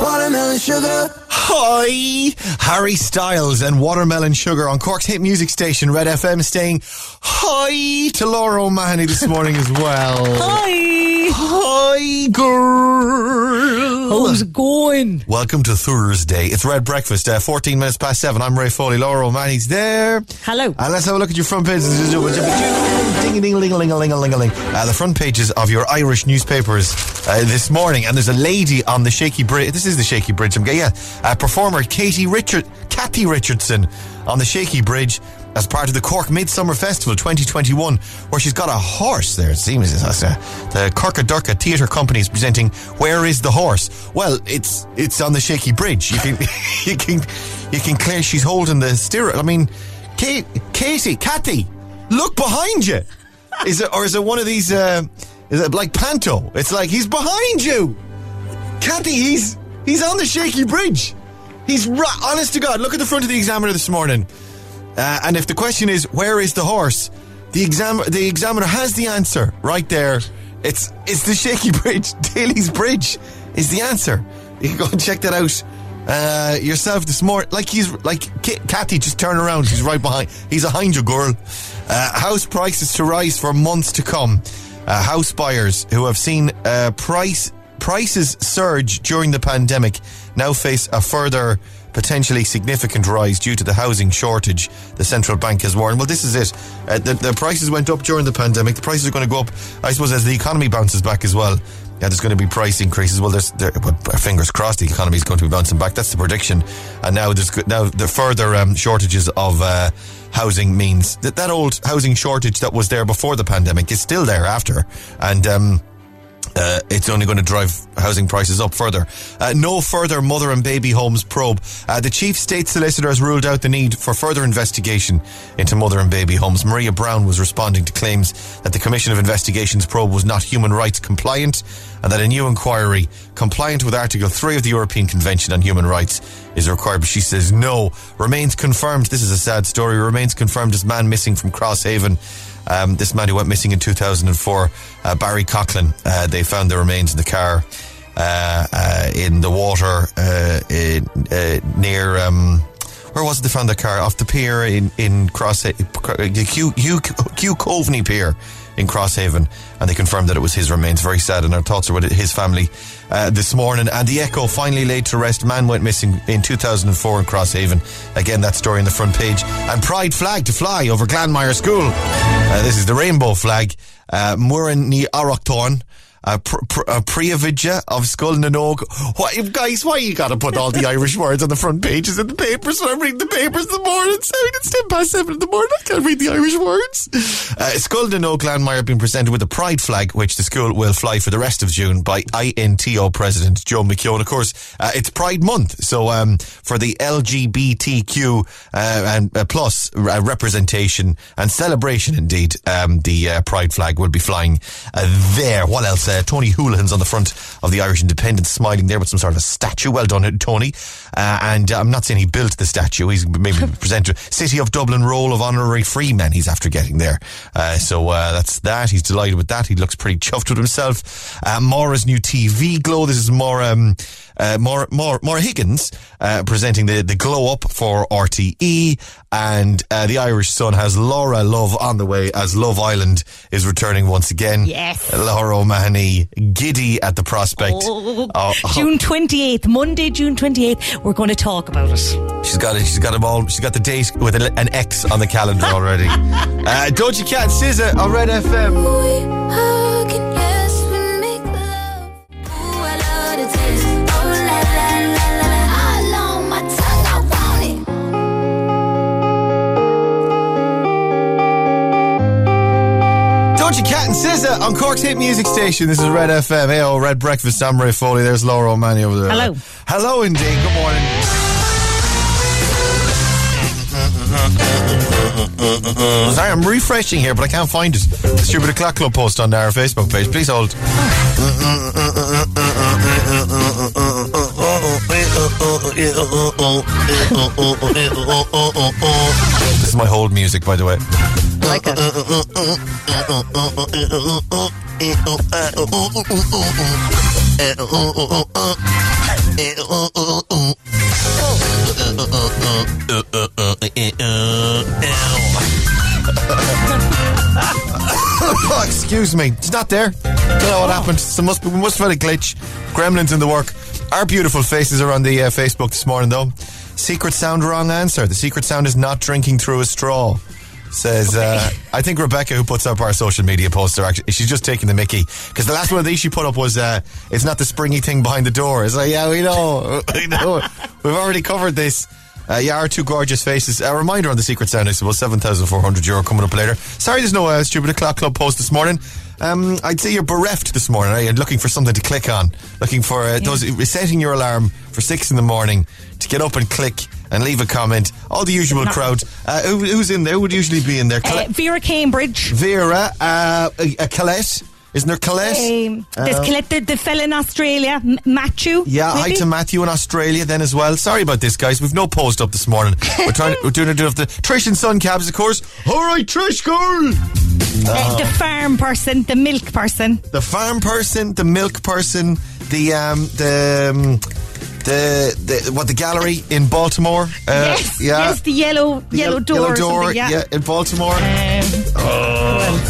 Watermelon sugar. Hi, Harry Styles and Watermelon Sugar on Cork's hit music station Red FM saying hi to Laura O'Mahony this morning as well. Hi. Hi, girl. How's it going? Welcome to Thursday. It's Red Breakfast, uh, 14 minutes past 7. I'm Ray Foley. Laura O'Mahony's there. Hello. And let's have a look at your front pages. Ding ding ling ling ling ling ling. Uh, the front pages of your Irish newspapers uh, this morning. And there's a lady on the shaky bridge. This is the shaky bridge. I'm getting, yeah. Uh, performer Katie Richard, Kathy Richardson on the shaky bridge as part of the Cork Midsummer Festival 2021, where she's got a horse there. It seems it's, uh, the Corcadorca Theatre Company is presenting "Where Is the Horse?" Well, it's it's on the shaky bridge. You can you can you can clear she's holding the stirrup. I mean, Kate, Katie, Kathy, look behind you. Is it or is it one of these? Uh, is it like Panto? It's like he's behind you, Kathy. He's he's on the shaky bridge. He's right. Honest to God, look at the front of the Examiner this morning. Uh, and if the question is where is the horse, the exam the examiner has the answer right there. It's it's the Shaky Bridge, Daly's Bridge is the answer. You can go and check that out uh, yourself this morning. Like he's like K- Kathy, just turn around. He's right behind. He's behind you, girl. Uh, house prices to rise for months to come. Uh, house buyers who have seen uh, price prices surge during the pandemic now face a further potentially significant rise due to the housing shortage, the central bank has warned. Well, this is it. Uh, the, the, prices went up during the pandemic. The prices are going to go up, I suppose, as the economy bounces back as well. Yeah, there's going to be price increases. Well, there's there, fingers crossed the economy is going to be bouncing back. That's the prediction. And now there's now the further um, shortages of uh, housing means that that old housing shortage that was there before the pandemic is still there after. And um, uh, it's only going to drive housing prices up further. Uh, no further mother and baby homes probe. Uh, the chief state solicitor has ruled out the need for further investigation into mother and baby homes. Maria Browne was responding to claims that the Commission of Investigations probe was not human rights compliant and that a new inquiry compliant with Article 3 of the European Convention on Human Rights is required. But she says no. Remains confirmed. This is a sad story. Remains confirmed as man missing from Crosshaven. Um, this man who went missing in 2004, uh, Barry Coughlin, uh, they found the remains in the car uh, uh in the water uh, in, near. Um, where was it they found the car? Off the pier in, in Cross, Hugh Coveney Pier in Crosshaven, and they confirmed that it was his remains. Very sad, and our thoughts are with his family uh, this morning. And the Echo finally laid to rest. Man went missing in 2004 in Crosshaven. Again, that story on the front page. And Pride flag to fly over Glanmire School. Uh, this is the rainbow flag. Uh, Murin ni uh, pr- pr- uh, Priavidja of Skulnanog. What, guys, why you gotta put all the Irish words on the front pages of the papers when I'm reading the papers in the morning? Sorry, it's 10 past 7 in the morning. I can't read the Irish words. Uh, Skulnanog Glanmire being presented with a pride flag, which the school will fly for the rest of June by INTO President Joe McKeown. Of course, uh, it's Pride Month, so um, for the LGBTQ uh, and uh, plus uh, representation and celebration, indeed, um, the uh, Pride flag will be flying there. What else? Uh, Tony Holohan's on the front of the Irish Independent, smiling there with some sort of a statue. Well done, Tony. Uh, and uh, I'm not saying he built the statue. He's maybe presented City of Dublin Roll of Honorary Freemen. He's after getting there. Uh, so uh, that's that. He's delighted with that. He looks pretty chuffed with himself. Uh, Maura's new TV glow. This is more. Um, uh, Maura, Maura, Maura Higgins uh, presenting the, the glow up for RTE, and uh, the Irish Sun has Laura Love on the way as Love Island is returning once again. Yes. Laura O'Mahony, giddy at the prospect. Oh, oh, June 28th, Monday, June 28th, we're going to talk about it. She's got it. She's got them all. She's got the date with an X on the calendar already. uh, Doja Cat SZA on Red FM. Doja Cat and SZA on Cork's hit music station. This is Red FM. Hey, oh, Red Breakfast. I'm Ray Foley. There's Laura O'Mahony over there. Hello. Hello, indeed. Good morning. Sorry, I'm refreshing here, but I can't find it. Distribute a Clock Club post on our Facebook page. Please hold. This is my hold music, by the way. Like it. Oh, excuse me. It's not there. Don't know what happened. So must be, must have had a glitch. Gremlins in the work. Our beautiful faces are on the uh, Facebook this morning, though. Secret sound, wrong answer. The secret sound is not drinking through a straw. Says, uh, I think Rebecca, who puts up our social media posts, are actually, she's just taking the mickey. Because the last one of these she put up was, uh, it's not the springy thing behind the door. It's like, yeah, we know. we know. We've already covered this. Uh, yeah, our two gorgeous faces. A reminder on the secret sound, I suppose, 7,400 euro coming up later. Sorry there's no uh, Stupid O'Clock Club post this morning. Um, I'd say you're bereft this morning, are you? Looking for something to click on. Looking for uh, those, setting your alarm for six in the morning to get up and click and leave a comment. All the usual Not- crowd. Uh, who, who's in there? Who would usually be in there? Uh, Vera Cambridge. Vera, uh, a, a Colette. Isn't there Colette? Um, there's Colette, the, the fella in Australia, M- Matthew. Yeah, hi to Matthew in Australia then as well. Sorry about this, guys. We've no post up this morning. We're trying. we're doing a do of the Trish and Sun cabs, of course. All right, Trish, girl. Uh, the farm person, the milk person. The farm person, the milk person, the um, the. Um, the, the what the gallery in Baltimore? Uh, yes, yeah, yes, the yellow The yellow door. yellow or door, something, yeah. in Baltimore. Um,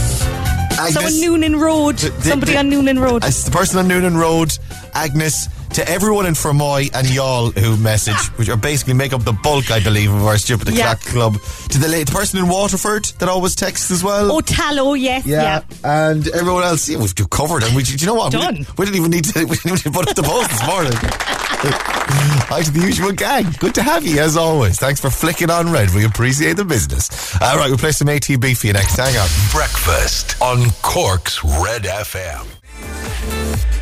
Agnes, so on Noonan Road, The- the- somebody on Noonan Road. It's the person on Noonan Road, Agnes, to everyone in Fermoy and y'all who message, which are basically make up the bulk, I believe, of our Stupid the Yeah. Clock Club. To the, the person in Waterford that always texts as well. oh, Tallow, yes, yeah. yeah. and everyone else, yeah, we've covered. And we, do you know what? We Done. didn't, we didn't even need to. We didn't even put up the post this morning. Hi to the usual gang. Good to have you as always. Thanks for flicking on red. We appreciate the business. All right, we'll play some ATB for you next. Hang on. Breakfast on Cork's Red FM.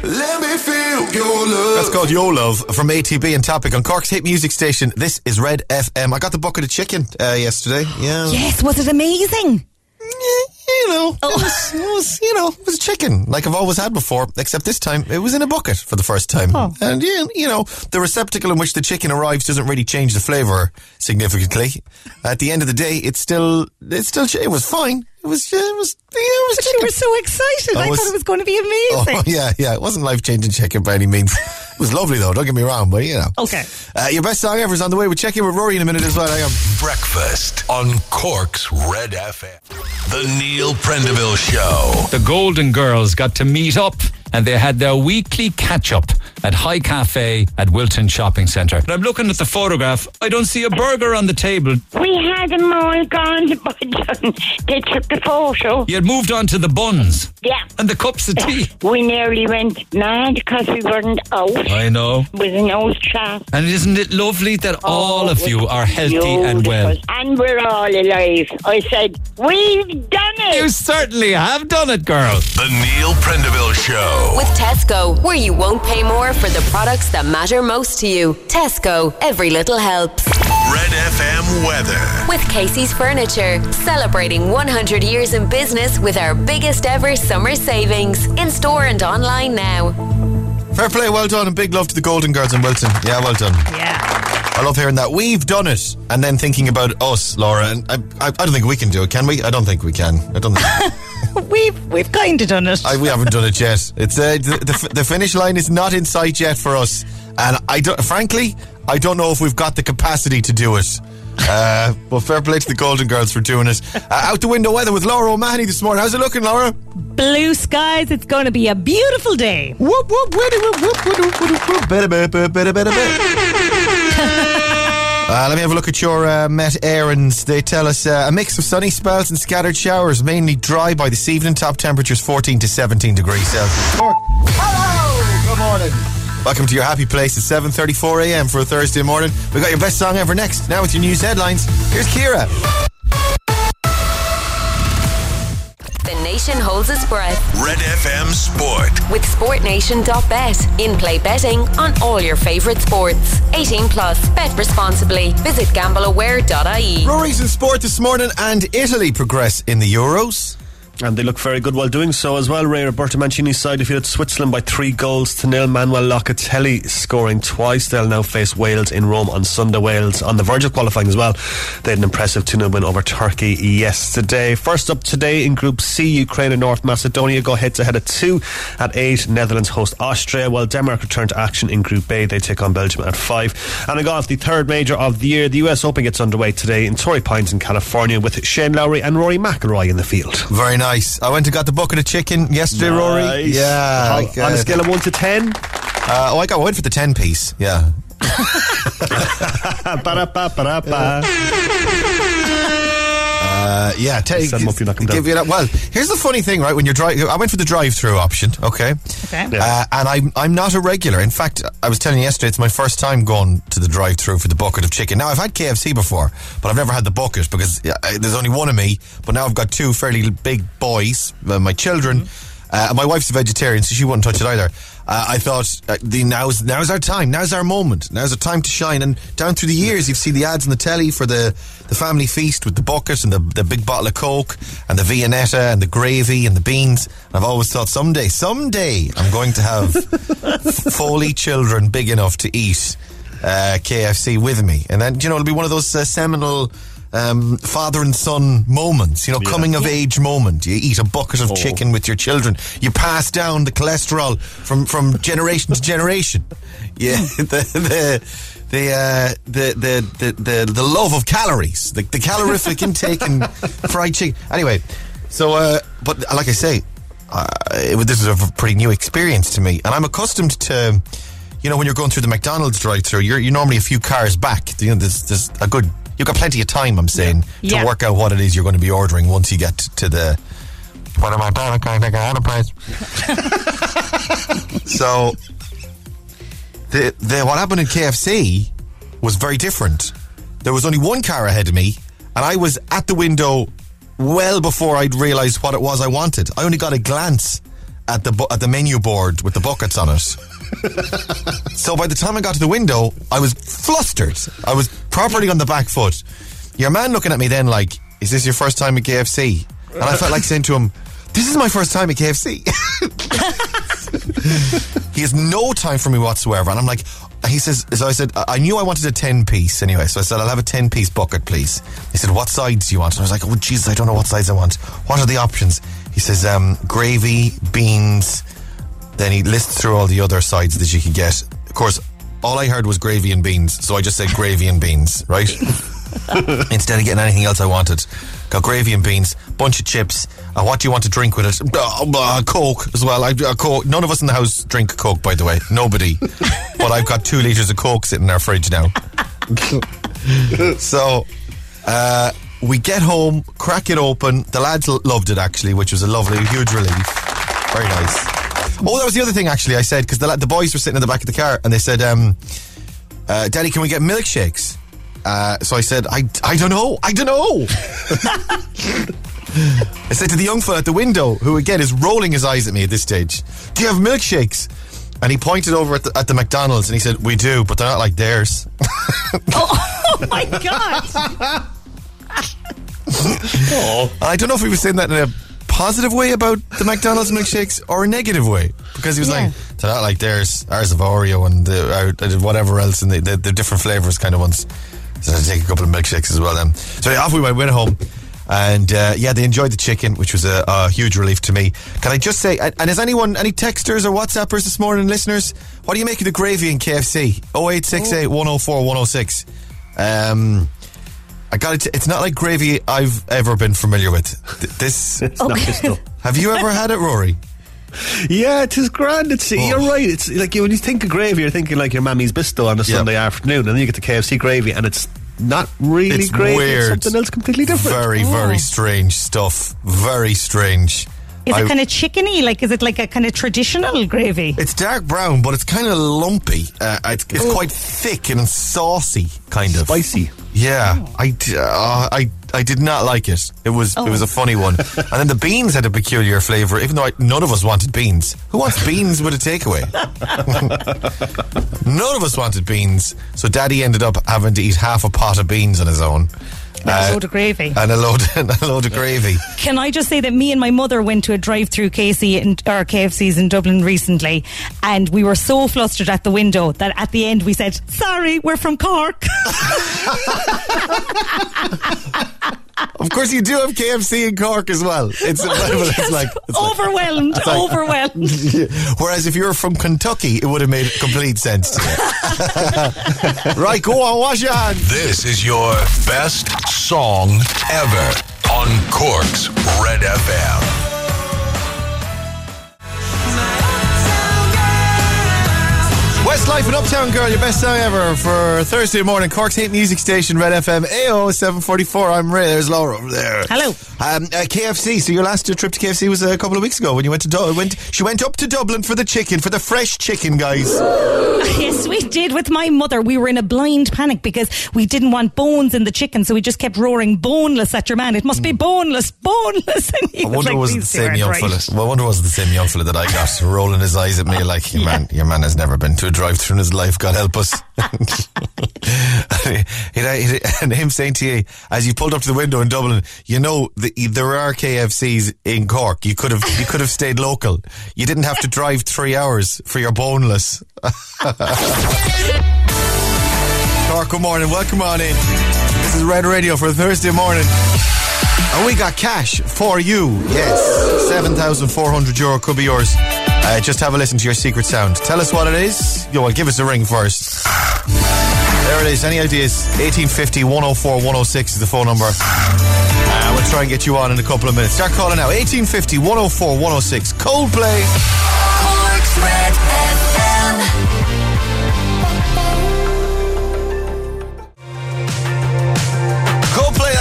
Let me feel your love. That's called Yo Love from ATB and Topic on Cork's hit music station. This is Red FM. I got the bucket of chicken uh, yesterday. Yeah. Yes, was it amazing? You know, Oh. it, was, it was, you know, it was chicken like I've always had before, except this time it was in a bucket for the first time. Oh. And yeah, you know, the receptacle in which the chicken arrives doesn't really change the flavour significantly. At the end of the day, it's still, it's still, it was fine. It was, it was, yeah, it was But you were so excited. I I, thought it was going to be Oh, amazing. yeah, yeah. It wasn't life changing chicken by any means. It was lovely though, don't get me wrong, but you know. Okay. Uh, your best song ever is on the way. We'll check in with Rory in a minute as well. Hang on. Breakfast on Cork's Red FM. The Neil Prendeville Show. the Golden Girls got to meet up and they had their weekly catch up at High Cafe at Wilton Shopping Centre. And I'm looking at the photograph. I don't see a burger on the table. We had them all gone to Budgeon. They took the photo. You had moved on to the buns Yeah. and the cups of tea. We nearly went mad because we weren't out I know. with an old chap. And isn't it lovely that oh, all Oh, of you are healthy and well? And we're all alive. I said, We've done it. You certainly have done it, girl. The Neil Prendeville Show. With Tesco, where you won't pay more for the products that matter most to you. Tesco, every little helps. Red FM weather. With Casey's Furniture, celebrating 100 years in business with our biggest ever summer savings. In store and online now. Fair play, well done, and big love to the Golden Girls in Wilton. Yeah, well done. Yeah. I love hearing that. We've done it, and then thinking about us, Laura. And I, I, I don't think we can do it, can we? I don't think we can. I don't. Think, We've we've kind of done it. I, we haven't done it yet. It's uh, the, the the finish line is not in sight yet for us, and I don't. Frankly, I don't know if we've got the capacity to do it. Uh, but fair play to the Golden Girls for doing it. Uh, out the window weather with Laura O'Mahony this morning. How's it looking, Laura? Blue skies. It's going to be a beautiful day. Whoop whoop whitty, whoop whoop whoop whoop whoop whoop Uh, let me have a look at your uh, Met Éireann. They tell us uh, a mix of sunny spells and scattered showers, mainly dry by this evening. Top temperatures 14 to 17 degrees Celsius. Cork. Hello, good morning. Welcome to your happy place at 7:34 a.m. for a Thursday morning. We got your best song ever next. Now with your news headlines. Here's Kira. Nation holds its breath Red FM Sport. with SportNation.bet. In play betting on all your favourite sports. 18 plus. Bet responsibly. Visit gambleaware.ie. Rory's in sport this morning, and Italy progress in the Euros. And they look very good while doing so as well. Ray Roberto Mancini's side defeated Switzerland by three goals to nil. Manuel Locatelli scoring twice. They'll now face Wales in Rome on Sunday. Wales on the verge of qualifying as well. They had an impressive 2 0 win over Turkey yesterday. First up today in Group C, Ukraine and North Macedonia go head to head at 2 at 8. Netherlands host Austria, while Denmark return to action in Group A. They take on Belgium at 5. And in golf, the third major of the year, the US Open gets underway today in Torrey Pines in California with Shane Lowry and Rory McIlroy in the field. Very nice. I went and got the bucket of chicken yesterday, Rory. Yeah. How- like, on a scale of 1 to 10? uh, oh, I got went for the ten piece. Yeah. Ba-da-ba-ba-da-ba. Uh, yeah, take, Set 'em up, you knock 'em down. give you that. Well, here's the funny thing, right? When you're driving, I went for the drive-through option. Okay, Okay. uh, and I'm I'm not a regular. In fact, I was telling you yesterday, it's my first time going to the drive-through for the bucket of chicken. Now I've had KFC before, but I've never had the bucket because yeah, I- there's only one of me. But now I've got two fairly big boys, uh, my children. Mm-hmm. Uh, and my wife's a vegetarian, so she wouldn't touch it either. Uh, I thought uh, the now's now's our time, now's our moment, now's our time to shine. And down through the years, you've seen the ads on the telly for the, the family feast with the bucket and the, the big bottle of Coke and the Viennetta and the gravy and the beans. And I've always thought someday, someday, I'm going to have Foley children big enough to eat uh, KFC with me, and then you know it'll be one of those uh, seminal. Um, father and son moments, you know, coming of age moment. You eat a bucket of chicken with your children. You pass down the cholesterol from, from generation to generation. Yeah, the the the, uh, the, the the the the love of calories, the, the calorific intake in fried chicken. Anyway, so uh, but like I say, uh, it, this is a pretty new experience to me, and I'm accustomed to, you know, when you're going through the McDonald's drive-through, you're you're normally a few cars back. You know, there's there's a good. You've got plenty of time, I'm saying, to Yeah. work out what it is you're going to be ordering once you get to the. What am I doing? Can I take a price? so, the, the what happened in KFC was very different. There was only one car ahead of me, and I was at the window well before I'd realised what it was I wanted. I only got a glance at the at the menu board with the buckets on it. so by the time I got to the window, I was flustered. I was properly on the back foot. Your man looking at me then like, "Is this your first time at KFC?" And I felt like saying to him, "This is my first time at KFC." he has no time for me whatsoever, and I'm like. He says, so I said, I knew I wanted a 10 piece anyway, so I said, I'll have a 10 piece bucket, please. He said, What sides do you want? And I was like, Oh, Jesus, I don't know what sides I want. What are the options? He says, um, Gravy, beans, then he lists through all the other sides that you could get. Of course, all I heard was gravy and beans, so I just said gravy and beans, right? Instead of getting anything else I wanted. Got gravy and beans, bunch of chips. Uh, what do you want to drink with it? Uh, uh, Coke as well. I, uh, Coke. None of us in the house drink Coke, by the way. Nobody. but I've got two litres of Coke sitting in our fridge now. so uh, we get home, crack it open. The lads l- loved it actually, which was a lovely, huge relief. Very nice. Oh, that was the other thing actually I said because the, the boys were sitting in the back of the car and they said, um, uh, "Daddy, can we get milkshakes?" Uh, so I said, "I, I don't know, I don't know." I said to the young fella at the window, who again is rolling his eyes at me at this stage, "Do you have milkshakes?" And he pointed over at the, at the McDonald's and he said, "We do, but they're not like theirs." Oh my god! And I don't know if he was saying that in a positive way about the McDonald's milkshakes or a negative way because he was Yeah. like, "They're not like theirs. Ours of Oreo and the, uh, whatever else, and the, the, the different flavors kind of ones." So I take a couple of milkshakes as well. Then, so off we went, went home. And uh, yeah, they enjoyed the chicken, which was a, a huge relief to me. Can I just say, and and is anyone, any texters or WhatsAppers this morning, listeners? What do you make of the gravy in KFC? 0868 104 106. Um, I got it. It's not like gravy I've ever been familiar with. This. It's not just. Have you ever had it, Rory? Yeah, it is grand. It's oh. you're right. It's like when you think of gravy, you're thinking like your mammy's bisto on a Yeah. Sunday afternoon, and then you get the KFC gravy, and it's not really It's gravy. weird. It's something else completely different. Very, very oh. strange stuff. Very strange. Is I- it kind of chickeny? Like, is it like a kind of traditional gravy? It's dark brown, but it's kind of lumpy. Uh, it's it's quite thick and saucy, kind of Spicy. Yeah, I, d- uh, I I did not like it. It was it was a funny one, and then the beans had a peculiar flavour. Even though I, none of us wanted beans, who wants beans with a takeaway? none of us wanted beans, so Daddy ended up having to eat half a pot of beans on his own. Uh, a load of gravy. and a load, and a load of gravy. Can I just say that me and my mother went to a drive-through KC in, or KFC's in Dublin recently, and we were so flustered at the window that at the end we said, "Sorry, we're from Cork." Of course, you do have KFC in Cork as well. It's, it's like it's like- overwhelmed, it's like- overwhelmed. Whereas if you were from Kentucky, it would have made complete sense to you. right, go on, wash your hands. This is your best song ever on Cork's Red FM. Westlife and Uptown Girl, your best song ever for Thursday morning. Cork's hit music station, Red FM, AO 744. I'm Ray. There's Laura over there. Hello. Um, uh, KFC. So your last trip to KFC was a couple of weeks ago when you went to du- went. She went up to Dublin for the chicken, for the fresh chicken, guys. yes, we did with my mother. We were in a blind panic because we didn't want bones in the chicken, so we just kept roaring boneless at your man. It must be boneless, boneless. And he I was wonder like, was the same young right." fella. Well, I wonder was the same young fella that I got rolling his eyes at me like your man. Your man has never been to a drive-through in his life. God help us. And him saying to you as you pulled up to the window in Dublin, you know the, there are KFCs in Cork. You could have you could have stayed local. You didn't have to drive three hours for your boneless. Cork, good morning. Welcome on in. This is Red Radio for Thursday morning. And we got cash for you. Yes. 7,400 euro could be yours. Uh, just have a listen to your secret sound. Tell us what it is. Yo, well, give us a ring first. There it is. Any ideas? 1850 104 106 is the phone number. Uh, we'll try and get you on in a couple of minutes. Start calling now. 1850 104 106. Coldplay. Red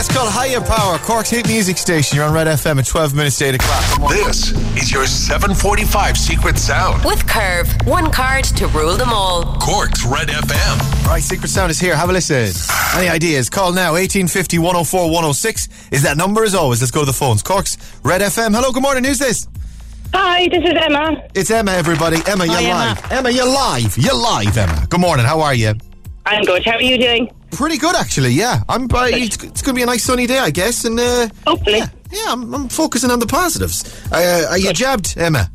that's called Higher Power. Cork's hit music station. You're on Red FM at 12 minutes to 8 o'clock. This is your 745 Secret Sound. With Curve, one card to rule them all. Cork's Red FM. Right, Secret Sound is here. Have a listen. Any ideas? Call now. 1850 104 106 is that number as always. Let's go to the phones. Cork's Red FM. Hello, good morning. Who's this? Hi, this is Emma. It's Emma, everybody. Emma, you're Hi, Emma. live. Emma, you're live. You're live, Emma. Good morning. How are you? I'm good. How are you doing? Pretty good, actually. Yeah, I'm. Uh, it's, it's going to be a nice sunny day, I guess. And uh, Hopefully. yeah, yeah, I'm, I'm focusing on the positives. Uh, are you jabbed, Emma?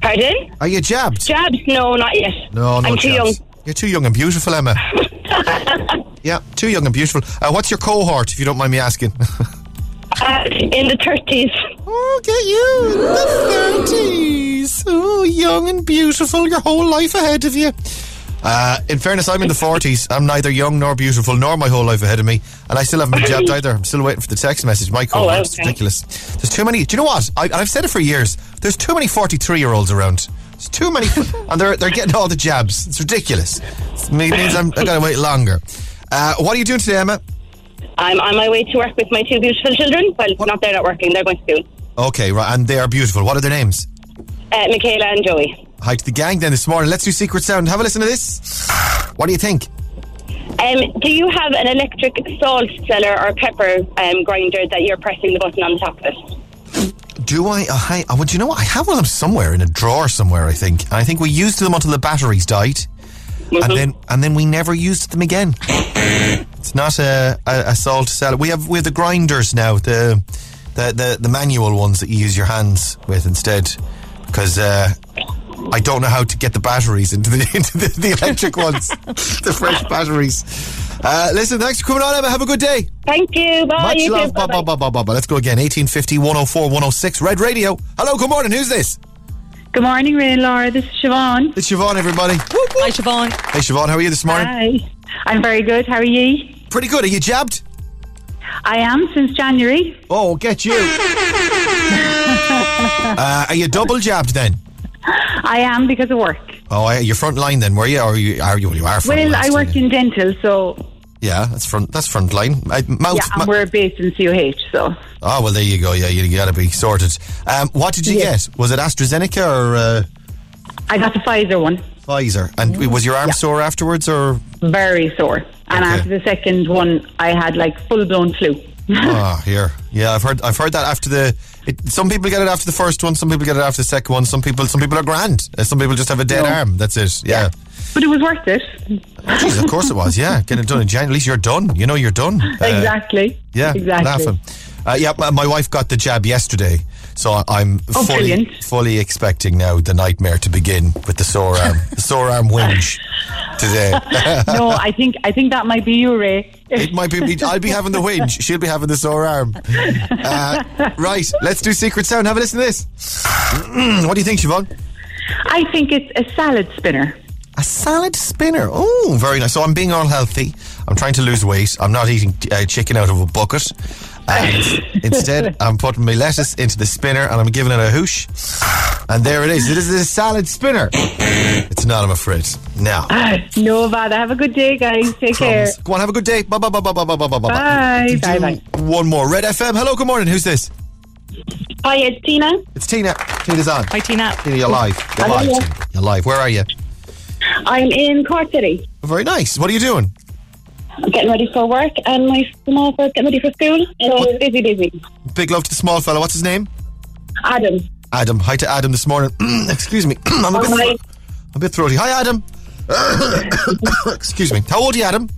Pardon? Are you jabbed? Jabs? No, not yet. no, no I'm too jabs. young. You're too young and beautiful, Emma. yeah, too young and beautiful. Uh, what's your cohort, if you don't mind me asking? Uh, in the 30s. Oh, get you in the thirties. Oh, young and beautiful, your whole life ahead of you. Uh, in fairness, I'm in the forties. I'm neither young nor beautiful, nor my whole life ahead of me, and I still haven't been jabbed either. I'm still waiting for the text message. My Oh, cohort, okay. ridiculous. There's too many. Do you know what? I, and I've said it for years. There's too many 43 year olds around. There's too many, and they're they're getting all the jabs. It's ridiculous. It means I'm, I gotta wait longer. Uh, what are you doing today, Emma? I'm on my way to work with my two beautiful children. Well, not they're not working. They're going to school. Okay, right, and they are beautiful. What are their names? Uh, Michaela and Joey. Hi to the gang then this morning. Let's do Secret Sound. Have a listen to this. What do you think? Um, do you have an electric salt cellar or pepper um, grinder that you're pressing the button on the top of it? Do I? Uh, hi, uh, well, do you know what? I have one of them somewhere in a drawer somewhere. I think. And I think we used them until the batteries died, and then and then we never used them again. it's not a, a, a salt cellar. We have we have the grinders now. The the the, the manual ones that you use your hands with instead, because. Uh, I don't know how to get the batteries into the into the, the electric ones, the fresh batteries. Uh, listen, thanks for coming on, Emma. Have a good day. Thank you. Bye. Much you love. Too. Bye, bye, bye, bye, bye, bye. Let's go again. 1850 104 106 Red Radio. Hello, good morning. Who's this? Good morning, Ray and Laura. This is Siobhan. It's Siobhan, everybody. Hi, Siobhan. Hey, Siobhan, how are you this morning? Hi. I'm very good. How are you? Pretty good. Are you jabbed? I am since January. Oh, get you. uh, are you double jabbed then? I am because of work. Oh, you're front line then? Were you? Or are you? Are you? You are front Well, I still, work in dental, so Yeah, that's front. That's front line. I, mouth. yeah, and ma- we're based in COH, so oh well, there you go. Yeah, you got to be sorted. Um, what did you Yes. get? Was it AstraZeneca or uh, I got the Pfizer one. Pfizer? And was your arm Yeah. sore afterwards, or Very sore. And Okay. after the second one, I had like full blown flu. Oh, here. Yeah, I've heard. I've heard that after the. It, some people get it after the first one. Some people get it after the second one. Some people. Some people are grand. Uh, Some people just have a dead No. arm. That's it. Yeah. But it was worth it. Jeez, of course it was. Yeah, getting it done in January. At least you're done. You know you're done. Uh, exactly. Yeah, Exactly. laughing. Uh, yeah, my wife got the jab yesterday, so I'm Oh, fully brilliant. fully expecting now the nightmare to begin with the sore arm, the sore arm whinge today. no, I think I think that might be you, Ray. It might be. I'll be having the whinge. She'll be having the sore arm. Uh, right. Let's do secret sound. Have a listen to this. what do you think, Siobhan? I think it's a salad spinner. A salad spinner. Oh, very nice. So I'm being all healthy. I'm trying to lose weight. I'm not eating uh, chicken out of a bucket. And instead, I'm putting my lettuce into the spinner and I'm giving it a hoosh. And there it is. It is a salad spinner. It's not, I'm afraid. Now. No bother. Have a good day, guys. Take care. Go on, have a good day. Bye bye bye bye bye bye bye bye. Bye. Bye. Bye. One more. Red FM. Hello, good morning. Who's this? Hi, it's Tina. It's Tina. Tina's on. Hi, Tina. Tina, you're live. You're Hello, live. yeah. Tina. You're live. Where are you? I'm in Cork City. Very nice. What are you doing? I'm getting ready for work, and my small fella's getting ready for school. So busy, busy. Big love to the small fella. What's his name? Adam. Adam. Hi to Adam this morning. Excuse me. I'm a bit, a bit throaty. Hi, Adam. Excuse me. How old are you, Adam?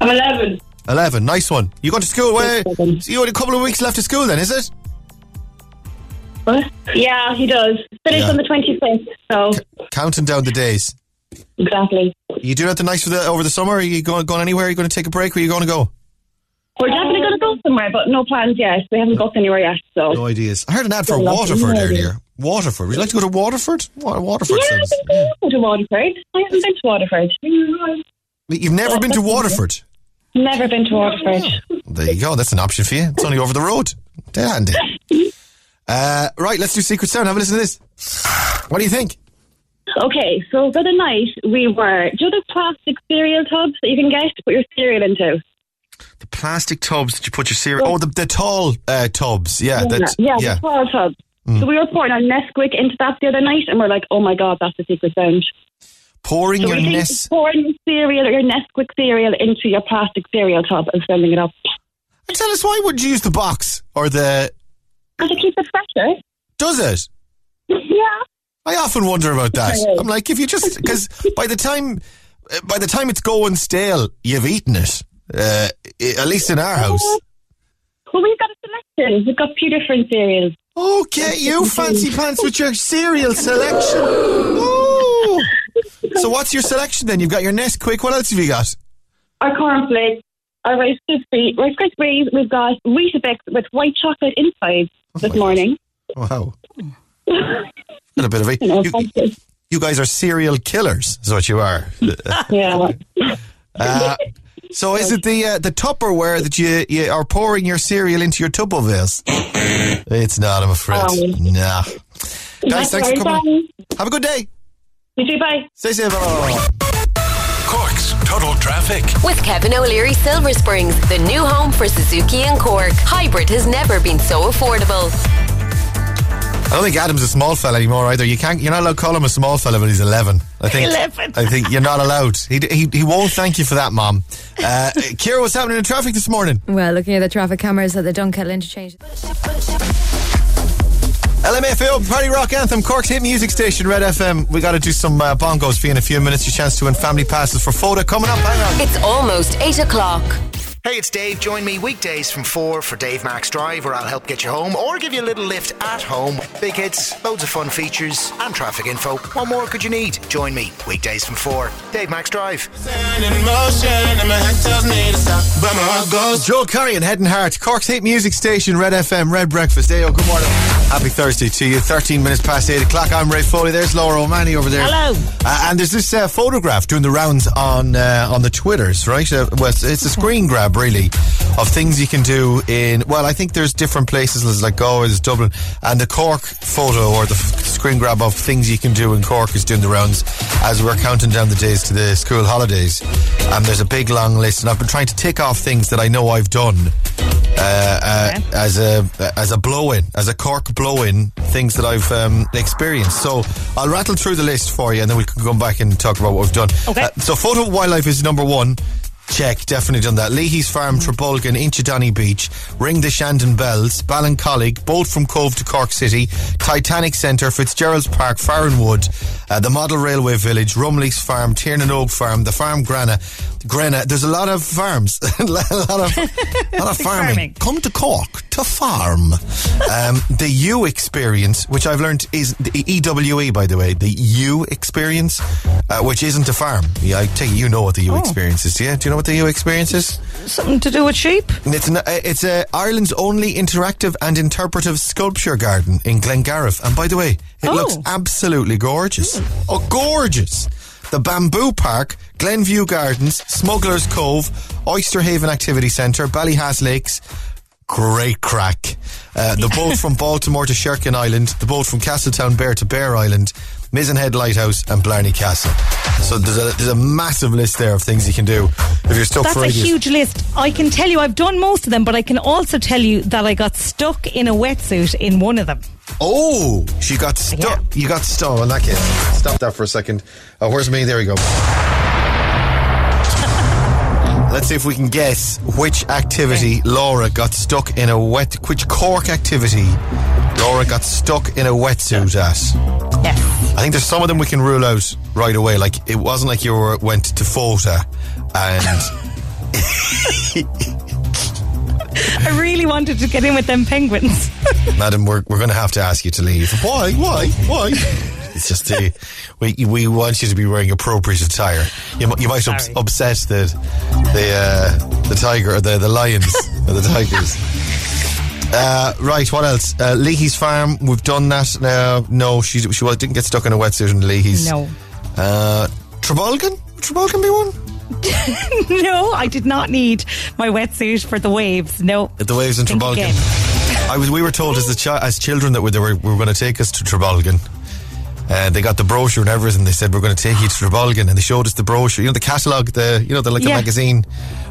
I'm 11. 11. Nice one. You going to school? Where? So you got a couple of weeks left of school then, is it? What? Yeah, he does. Finished Yeah. on the 25th. So, Counting down the days. Exactly. You doing anything nice for the, over the summer? Are you going, going anywhere? Are you going to take a break? Where are you going to go? We're definitely going to go somewhere, but no plans yet. We haven't got anywhere yet. So, No ideas. I heard an ad for Yeah, Waterford earlier. Waterford. Would you like to go to Waterford? Wa- Waterford yeah, I sounds. think we'll go to Waterford. I haven't been to Waterford. You've never been to Waterford? Never been to Waterford. There you go. That's an option for you. It's only over the road. Handy. Uh, right, let's do Secret Sound. Have a listen to this. What do you think? Okay, so for the other night we were. Do you know the plastic cereal tubs that you can get to put your cereal into? The plastic tubs that you put your cereal. Oh, the, the tall uh, tubs. Yeah, that's, yeah, yeah. the tall tubs. Mm. So we were pouring our Nesquik into that the other night, and we're like, "Oh my god, that's the secret sound." Pouring So your Nest. pouring cereal or your Nesquik cereal into your plastic cereal tub and filling it up. And tell us why would you use the box or the? Because it keeps it fresher. Does it? yeah. I often wonder about that. I'm like, if you just because by the time uh, by the time it's going stale, you've eaten it. Uh, at least in our house. Well, we've got a selection. We've got a few different cereals. Okay, you fancy pants with your cereal selection. Ooh. So what's your selection then? You've got your Nesquik. What else have you got? Our cornflakes, our Rice Krispies, Rice Krispies. We've got Weetabix with white chocolate inside this morning. Wow. Got a bit of a. You know, You, you guys are serial killers, is what you are. yeah. Uh, so is it the uh, the Tupperware that you, you are pouring your cereal into your Tupperwares? It's not, I'm afraid. Um, nah. Guys, thanks for coming. Have a good day. You too, bye. Stay safe. Bye. Cork's Total Traffic. With Kevin O'Leary Silver Springs, the new home for Suzuki and Cork. Hybrid has never been so affordable. I don't think Adam's a small fella anymore either. You can't. You're not allowed to call him a small fella when he's 11. I think. 11. I think you're not allowed. He, he, he won't thank you for that, Mom. Uh, Kira, what's happening in traffic this morning? Well, looking at the traffic cameras at the Dunkettle interchange. LMFAO Party Rock Anthem, Cork's hit music station, Red FM. We got to do some uh, bongos for you in a few minutes. Your chance to win family passes for Fota coming up. Hang on. It's almost 8 o'clock. Hey, it's Dave. Join me weekdays from 4 for Dave Max Drive, where I'll help get you home or give you a little lift at home. Big hits, loads of fun features, and traffic info. What more could you need? Join me weekdays from 4. Dave Max Drive. Joel Corry and Head and Heart, Cork's hit music station, Red FM, Red Breakfast. Ayo, good morning. Happy Thursday to you. 13 minutes past 8 o'clock. I'm Ray Foley. There's Laura O'Mahony over there. Hello. Uh, and there's this uh, photograph doing the rounds on uh, on the Twitters, right? Uh, well, it's, a screen grab, really, of things you can do in. Well, I think there's different places. There's like Galway, there's Dublin, and the Cork photo or the f- screen grab of things you can do in Cork is doing the rounds as we're counting down the days to the school holidays. And there's a big long list, and I've been trying to tick off things that I know I've done. Uh, uh, as a as a blow in, as a Cork blow in, things that I've um, experienced. So I'll rattle through the list for you, and then we can come back and talk about what we've done. Okay. Uh, so Fota wildlife is number one. Check, definitely done that. Leahy's Farm, Trabolgan, Inchydoney Beach, Ring the Shandon Bells, Ballincollig, boat from Cobh to Cork City, Titanic Centre, Fitzgerald's Park, Farronwood, uh, the Model Railway Village, Rumley's Farm, Tiernan Oak Farm, the Farm Grana, Grena. There's a lot of farms, a lot of, lot of farming. farming. Come to Cork to farm. Um, the U experience, which I've learned is the EWE, by the way, the U experience, uh, which isn't a farm. Yeah, I take you know what the U Oh. experience is. Yeah, do you know what the U experience is? Something to do with sheep? It's an, uh, it's uh, Ireland's only interactive and interpretive sculpture garden in Glengarriff. And by the way, it Oh. looks absolutely gorgeous. Oh, gorgeous! The Bamboo Park, Glenview Gardens, Smuggler's Cove, Oyster Haven Activity Centre, Ballyhass Lakes. Great crack. Uh, the boat from Baltimore to Sherkin Island, the boat from Castletownbere to Bere Island, Mizenhead Lighthouse, and Blarney Castle. So there's a, there's a massive list there of things you can do if you're stuck That's for a ages. huge list. I can tell you I've done most of them, but I can also tell you that I got stuck in a wetsuit in one of them. Oh, she got stuck. You got stuck. In that case, stop that for a second. Oh, where's me? There we go. Let's see if we can guess which activity Laura got stuck in a wet. Which Cork activity Laura got stuck in a wetsuit at? Yes. I think there's some of them we can rule out right away. Like it wasn't like you were, went to Fota and I really wanted to get in with them penguins. Madam, we're, we're going to have to ask you to leave. Why? Why? Why? It's just the, we we want you to be wearing appropriate attire. You, you might ups, upset the the uh, the tiger or the the lions or the tigers. Uh, right, what else? Uh, Leahy's farm. We've done that. now. no, she she didn't get stuck in a wetsuit in Leahy's. No. Uh, Trabolgan. Would Trabolgan be one. no, I did not need my wetsuit for the waves. No. The waves in Trabolgan. I was. We were told as the chi- as children that we, they were, we were going to take us to Trabolgan. Uh, they got the brochure and everything. They said we're going to take you to Trabolgan, and they showed us the brochure. You know the catalogue, the you know the like the magazine.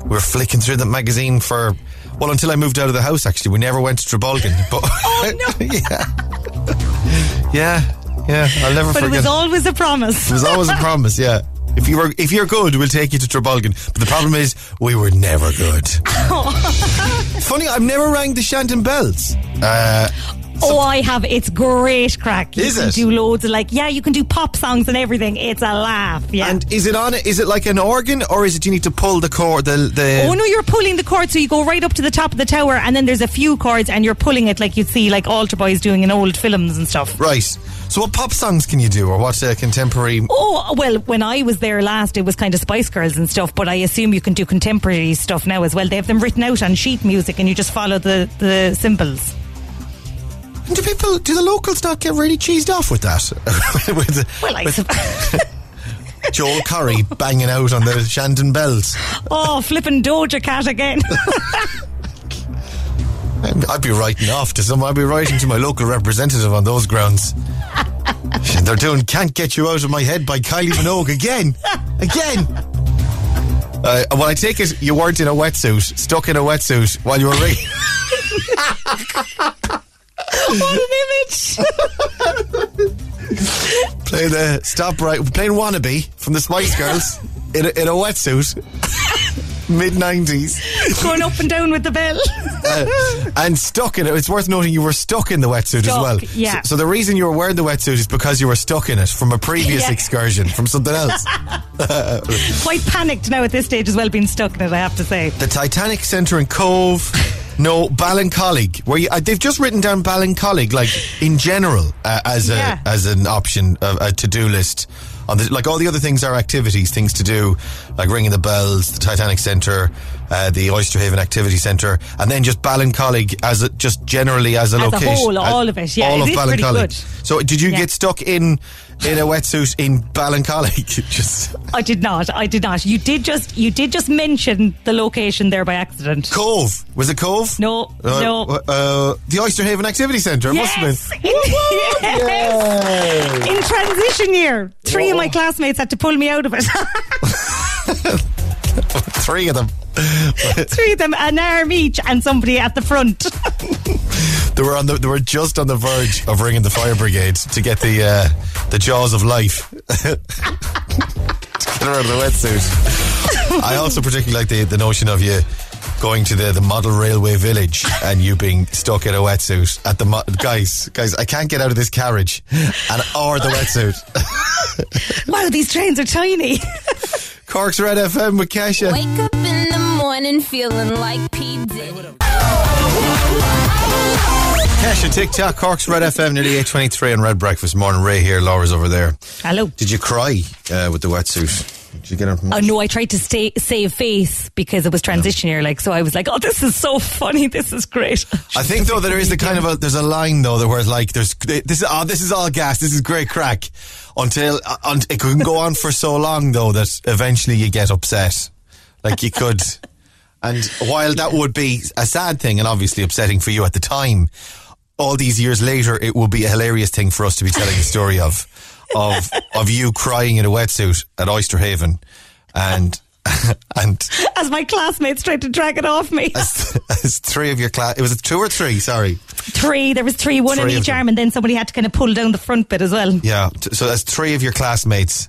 We were flicking through the magazine for well until I moved out of the house. Actually, we never went to Trabolgan. But Oh, no. yeah, yeah, yeah. I'll never forget But it was always a promise. It was always a promise. Yeah. If you were if you're good, we'll take you to Trabolgan. But the problem is, we were never good. Funny, I've never rang the Shandon Bells. Uh, Oh, I have. It's great crack. You Is can it? do loads of like, yeah, you can do pop songs and everything. It's a laugh. Yeah. And is it on? Is it like an organ, or is it you need to pull the cord? The the. Oh no, you're pulling the cord, so you go right up to the top of the tower, and then there's a few cords, and you're pulling it like you'd see like altar boys doing in old films and stuff. Right. So, what pop songs can you do, or what uh, contemporary? Oh well, when I was there last, it was kind of Spice Girls and stuff. But I assume you can do contemporary stuff now as well. They have them written out on sheet music, and you just follow the the symbols. Do people? Do the locals not get really cheesed off with that? with the, Well, I with Joel Corry banging out on the Shandon Bells. oh, flipping Doja Cat again. I'd be writing off to some. I'd be writing to my local representative on those grounds. They're doing "Can't Get You Out of My Head" by Kylie Minogue again, again. Uh, well, I take it you weren't in a wetsuit, stuck in a wetsuit while you were ringing. what an image! playing the stop right, playing "Wannabe" from the Spice Girls in a, in a wetsuit, mid nineties, Going up and down with the bell. uh, and stuck in it. It's worth noting you were stuck in the wetsuit as well. yeah. So, so the reason you were wearing the wetsuit is because you were stuck in it from a previous Yeah. excursion from something else. Quite panicked now at this stage as well, being stuck in it. I have to say. the Titanic Centre in Cobh. No, Ballincollig. Where you, uh, they've just written down Ballincollig, like in general, uh, as a as an option, uh, a to do list. On the, like all the other things are activities, things to do, like ringing the bells, the Titanic Centre, uh, the Oyster Haven Activity Centre, and then just Ballincollig as a, just generally as a As a location. whole, all of it, yeah, all it of Ballincollig. good. So, did you Yeah. get stuck in in a wetsuit in Ballincollig? just I did not. I did not. You did just. You did just mention the location there by accident. Cobh was it Cobh? No, Uh, no. Uh, the Oyster Haven Activity Centre. It must have been. Yes. yes. In transition year, three of my classmates had to pull me out of it. Three of them. three of them, an arm each, and somebody at the front. They were on the. They were just on the verge of ringing the fire brigade to get the uh, the jaws of life. get her out of the wetsuit. I also particularly like the, the notion of you going to the, the model railway village and you being stuck in a wetsuit at the mo- guys guys I can't get out of this carriage and or the wetsuit. wow, these trains are tiny. Cork's Red FM with Kesha. Wake up in the morning feeling like P. Diddy. Kesha TikTok Cork's Red FM nearly eight twenty three on Red Breakfast morning. Ray here, Laura's over there. Hello. Did you cry uh, with the wetsuit? Did you get it? Oh no, I tried to stay save face because it was transition year, like so. I was like, "Oh, this is so funny. This is great." I think though there is the kind of a there's a line though that where it's like there's this is oh, this is all gas this is great crack until uh, un, it can go on for so long though that eventually you get upset like you could and while that would be a sad thing and obviously upsetting for you at the time all these years later it will be a hilarious thing for us to be telling the story of of of you crying in a wetsuit at Oysterhaven and and As my classmates tried to drag it off me. as, as three of your class it was two or three sorry three. There was three, one Three in each them. arm, and then somebody had to kind of pull down the front bit as well. Yeah. So as three of your classmates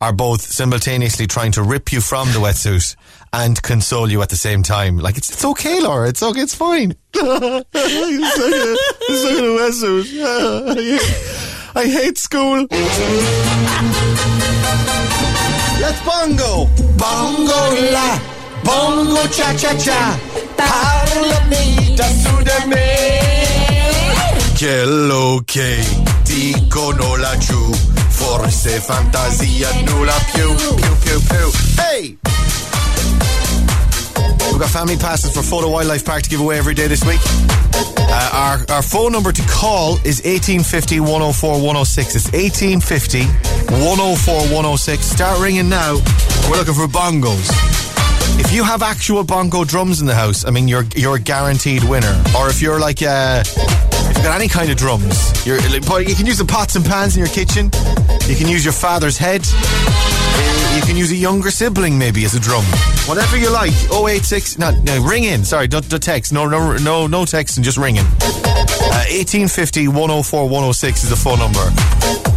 are both simultaneously trying to rip you from the wetsuit and console you at the same time. Like it's, it's okay, Laura. It's okay. It's fine. Stuck in a- stuck in a wetsuit. I hate school. Let's bongo. Bongo la. Bongo cha cha cha. Parlami da su de me. Quello che dicono laggiù. Forse fantasia nulla più. Più più più. Hey! We've got family passes for Fota Wildlife Park to give away every day this week. Uh, our, our phone number to call is 1850 104 106. It's 1850 104 106. Start ringing now. We're looking for bongos. If you have actual bongo drums in the house, I mean, you're you're a guaranteed winner. Or if you're like, uh, if you've got any kind of drums, you're, like, you can use the pots and pans in your kitchen. You can use your father's head. You can use a younger sibling maybe as a drum. Whatever you like. 086. No, no, ring in. Sorry, don't, don't text. No, no, no, no text and just ring in. Uh, 1850 104 106 is the phone number.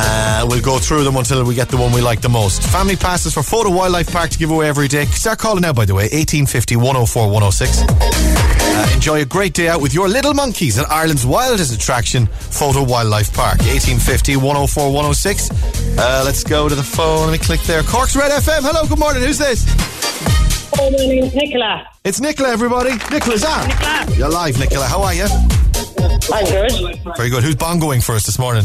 Uh, we'll go through them until we get the one we like the most. Family passes for Fota Wildlife Park to give away every day. Start calling now, by the way. 1850 104 106. Uh, enjoy a great day out with your little monkeys at Ireland's wildest attraction, Fota Wildlife Park. 1850 104 106. Uh, let's go to the phone. Let me click there. Cork's Red FM. Hello, good morning. Who's this? My name's Nicola. It's Nicola, everybody. Nicola's on. Nicola. You're live, Nicola. How are you? I'm good. Very good. Who's bongoing for us this morning?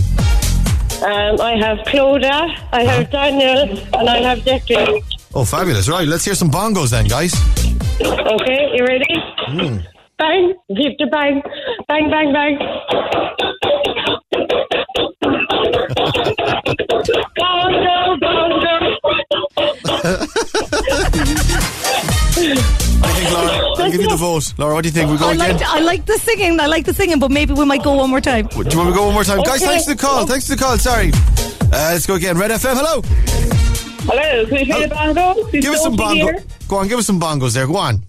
Um, I have Clodagh, I have Daniel, and I have Declan. Oh, fabulous. Right, let's hear some bongos then, guys. Okay, you ready? Hmm. Bang, give the bang, bang, bang, bang. bongo, bongo. What do you think, Laura? I'll give you the vote. Laura, what do you think? We go I again? like I like the singing. I like the singing, but maybe we might go one more time. Do you want to go one more time? Guys, thanks for the call. Thanks for the call. Sorry. Uh, let's go again. Red FM, hello. Hello, can we play the bongo? Give us some bongo. Here? Go on, give us some bongos there. Go on.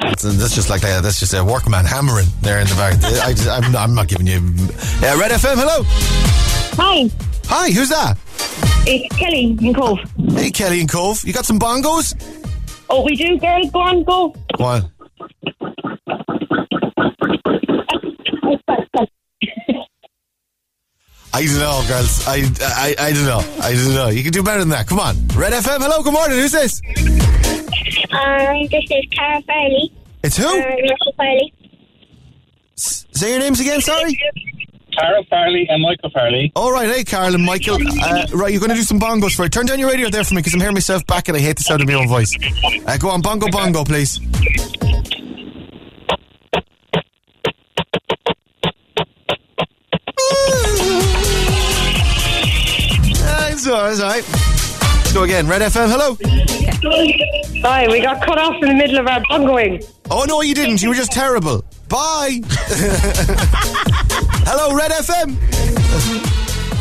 That's, that's just like uh, that's just a workman hammering there in the back. I just, I'm, I'm not giving you. Uh, Red FM, hello. Hi, Hi, who's that? It's Kelly in Cobh. Hey, Kelly and Cobh. You got some bongos? Oh, we do, girls. Go on, go. Go on. I don't know, girls. I, I, I don't know. I don't know. You can do better than that. Come on. Red FM, hello, good morning. Who's this? Um, this is Cara Farley. It's who? Russell Farley. Say your names again, sorry. Cara Farley and Michael Farley. All right, hey, Carol and Michael. Uh, right, you're going to do some bongos for it. Turn down your radio there for me because I'm hearing myself back and I hate the sound of my own voice. Uh, go on, bongo, bongo, please. It's all right, it's all right. Let's go again. Red FM, hello. Hi, we got cut off in the middle of our bongoing. Oh, no, you didn't. You were just terrible. Bye. hello, Red FM.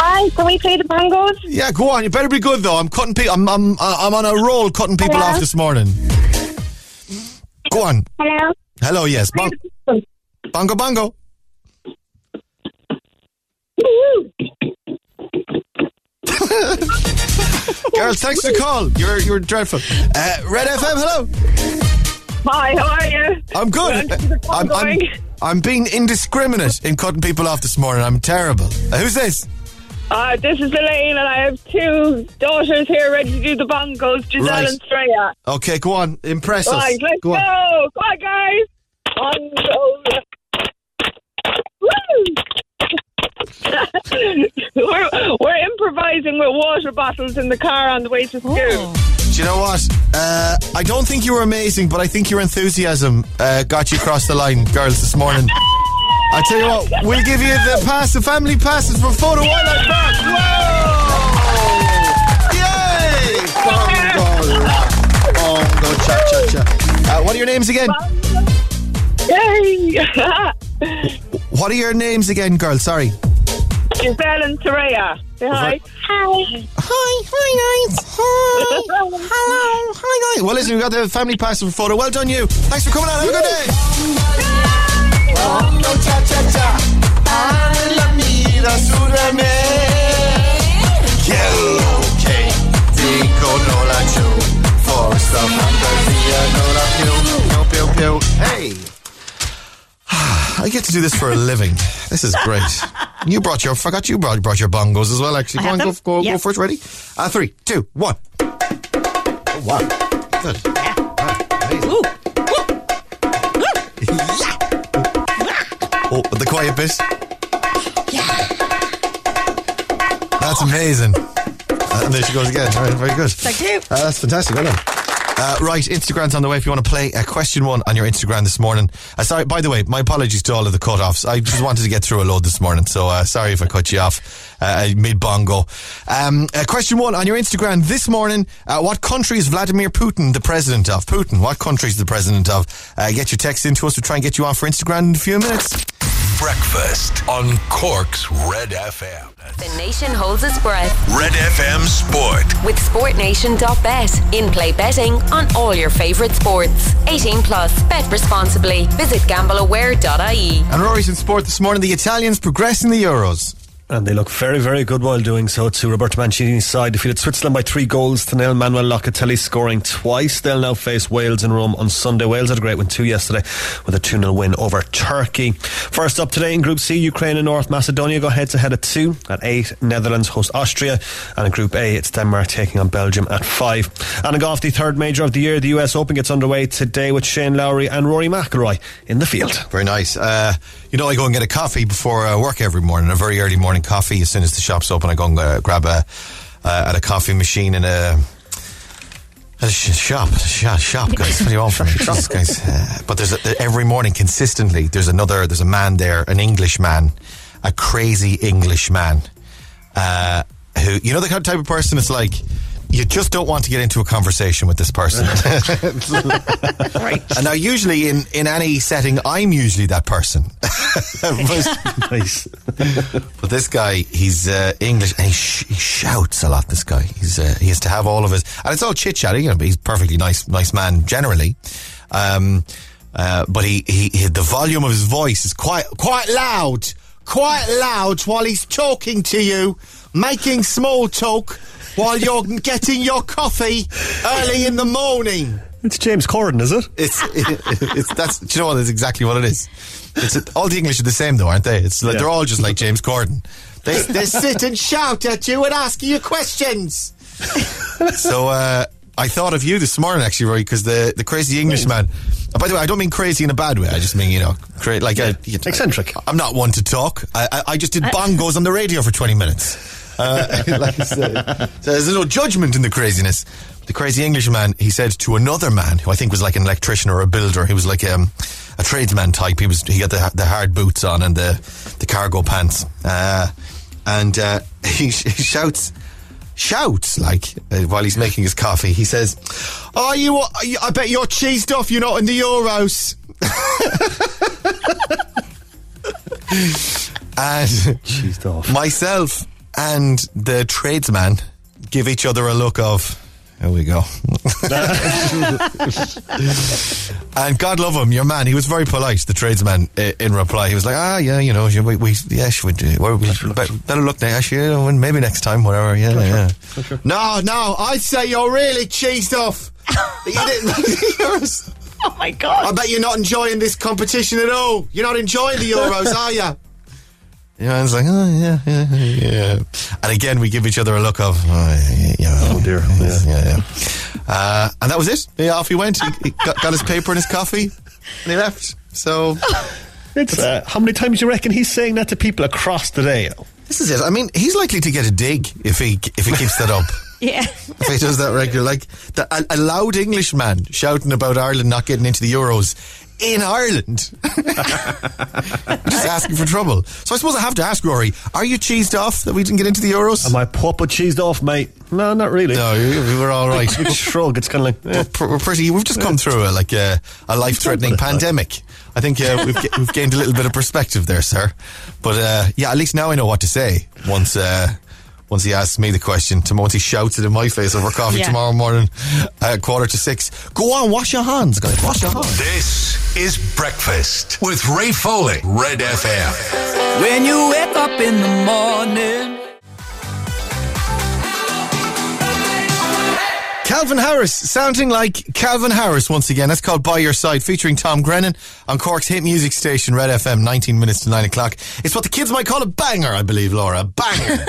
Hi, can we play the bongos? Yeah, go on. You better be good though. I'm cutting people. I'm I'm I'm on a roll cutting people Hello? off this morning. Go on. Hello? Hello. Yes. Bong- bongo bongo. Girls, thanks for the call. You're you're dreadful. Uh, Red FM, hello. Hi, how are you? I'm good. I'm, I'm? I'm being indiscriminate in cutting people off this morning. I'm terrible. Uh, who's this? Uh, this is Elaine, and I have two daughters here ready to do the bongos, Giselle Right. and Freya. Okay, go on. Impress us. Right, let's go go. on. Come on, guys. Bongos. Woo! we're, we're improvising with water bottles in the car on the way to school. Do you know what? Uh, I don't think you were amazing, but I think your enthusiasm uh, got you across the line, girls, this morning. I tell you what, we'll give you the pass, the family passes for Fota Wildlife Park. Whoa! Yay! Bongo, bongo, cha cha cha. Uh, what are your names again? Yay! What are your names again, girl? Sorry. Giselle and Saraya. Say hi. Hi. Hi, hi guys. Hi. Hello. Hi guys. Well, listen, we got the family pass for Fota. Well done, you. Thanks for coming on. Have a good day. Bongo cha cha cha. Mira surame. Hey. I get to do this for a living. This is great. You brought your, I forgot you brought, brought your bongos as well, actually. Go on, go, go, Yeah. go first. Ready? Uh, three, two, one. Oh, wow. Good. Ooh. Oh, the quiet bit. That's amazing. Uh, and there she goes again. All right, very good. Thank you. Uh, that's fantastic. Well done. Uh, right, Instagram's on the way if you want to play uh, question one on your Instagram this morning. Uh, sorry, by the way, my apologies to all of the cut offs. I just wanted to get through a load this morning, so uh, sorry if I cut you off uh, mid bongo. Um, question one on your Instagram this morning uh, What country is Vladimir Putin the president of? Putin, what country is the president of? Get your text into us. We'll try and get you on for Instagram in a few minutes. Breakfast on Cork's Red FM. The nation holds its breath Red FM Sport. with SportNation.bet. In play betting on all your favourite sports. 18 plus. Bet responsibly. Visit gambleaware.ie. And Rory's in sport this morning. The Italians progressing the Euros. And they look very, very good while doing so to Roberto Mancini's side. Defeated Switzerland by three goals to nil. Manuel Locatelli scoring twice. They'll now face Wales in Rome on Sunday. Wales had a great win too yesterday with a 2 0 win over Turkey. First up today in Group C, Ukraine and North Macedonia go head to head at 2. At 8, Netherlands host Austria. And in Group A, it's Denmark taking on Belgium at 5. And in golf, the third major of the year, the US Open gets underway today with Shane Lowry and Rory McIlroy in the field. Very nice. Uh, you know, I go and get a coffee before uh, work every morning, a very early morning coffee. As soon as the shop's open, I go and uh, grab a, uh, at a coffee machine in a, a sh- shop. Shop, shop, guys. What do you want from me? Jesus, guys. Uh, but there's a, every morning consistently, there's another, there's a man there, an English man, a crazy English man, uh, who, you know, the kind of type of person it's like, you just don't want to get into a conversation with this person. right. And now, usually in, in any setting, I'm usually that person. but, nice. but this guy, he's uh, English and he, sh- he shouts a lot. This guy, he's uh, he has to have all of his, and it's all chit chatting. You know, but he's a perfectly nice, nice man generally. Um, uh, but he, he, he, the volume of his voice is quite, quite loud, quite loud while he's talking to you, making small talk while you're getting your coffee early in the morning. It's James Corden, is it? It's, it, it's that's. Do you know what? That's exactly what it is. It's all the English are the same, though, aren't they? It's like Yeah. they're all just like James Corden. They they sit and shout at you and ask you questions. so uh, I thought of you this morning, actually, Roy, because the the crazy Englishman. uh, By the way, I don't mean crazy in a bad way. I just mean you know, cra- like a, Eccentric. I'm not one to talk. I, I, I just did bongos on the radio for 20 minutes. Uh, like I said. So there's no judgment in the craziness. The crazy Englishman, he said to another man who I think was like an electrician or a builder. He was like um, a tradesman type. He was he got the, the hard boots on and the the cargo pants. Uh, and uh, he, sh- he shouts shouts like uh, while he's making his coffee. He says, "Are you? I bet you're cheesed off. You're not in the Euros." and Cheesed off. myself and the tradesman give each other a look of There we go. and God love him, your man. He was very polite, the tradesman, i- in reply. He was like, ah, yeah, you know, we, we yeah, should we do well, we, better, better look next year, and maybe next time, whatever. Yeah, yeah. No, no, I'd say you're really cheesed off. you didn't. Oh my God. I bet you're not enjoying this competition at all. You're not enjoying the Euros, are you? Yeah, I was like, oh, yeah, yeah, yeah. And again, we give each other a look of, oh, yeah, yeah. Oh, dear. Yeah, yeah. yeah. Uh, and that was it. Yeah, off he went. He, he got, got his paper and his coffee, and he left. So, It's, uh, how many times do you reckon he's saying that to people across the day? this is it. I mean, he's likely to get a dig if he if he keeps that up. Yeah. if he does that regular, like the, a, a loud Englishman shouting about Ireland not getting into the Euros in Ireland, just asking for trouble. So I suppose I have to ask Rory: Are you cheesed off that we didn't get into the Euros? Am I proper cheesed off, mate? No, not really. No, we were all right. Big shrug. It's kind of like, eh. we're, we're, pretty. We've just come through a, like a, a life-threatening pandemic. I think uh, we've, we've gained a little bit of perspective there, sir. But uh, yeah, at least now I know what to say once. Uh, once he asks me the question, to once he shouts it in my face over coffee Yeah. tomorrow morning, uh, quarter to six. Go on, wash your hands, guys. Wash your hands. This is Breakfast with Ray Foley, Red FM. When you wake up in the morning. Calvin Harris, sounding like Calvin Harris once again. That's called By Your Side, featuring Tom Grennan on Cork's hit music station, Red FM, 19 minutes to 9 o'clock. It's what the kids might call a banger, I believe, Laura. A banger.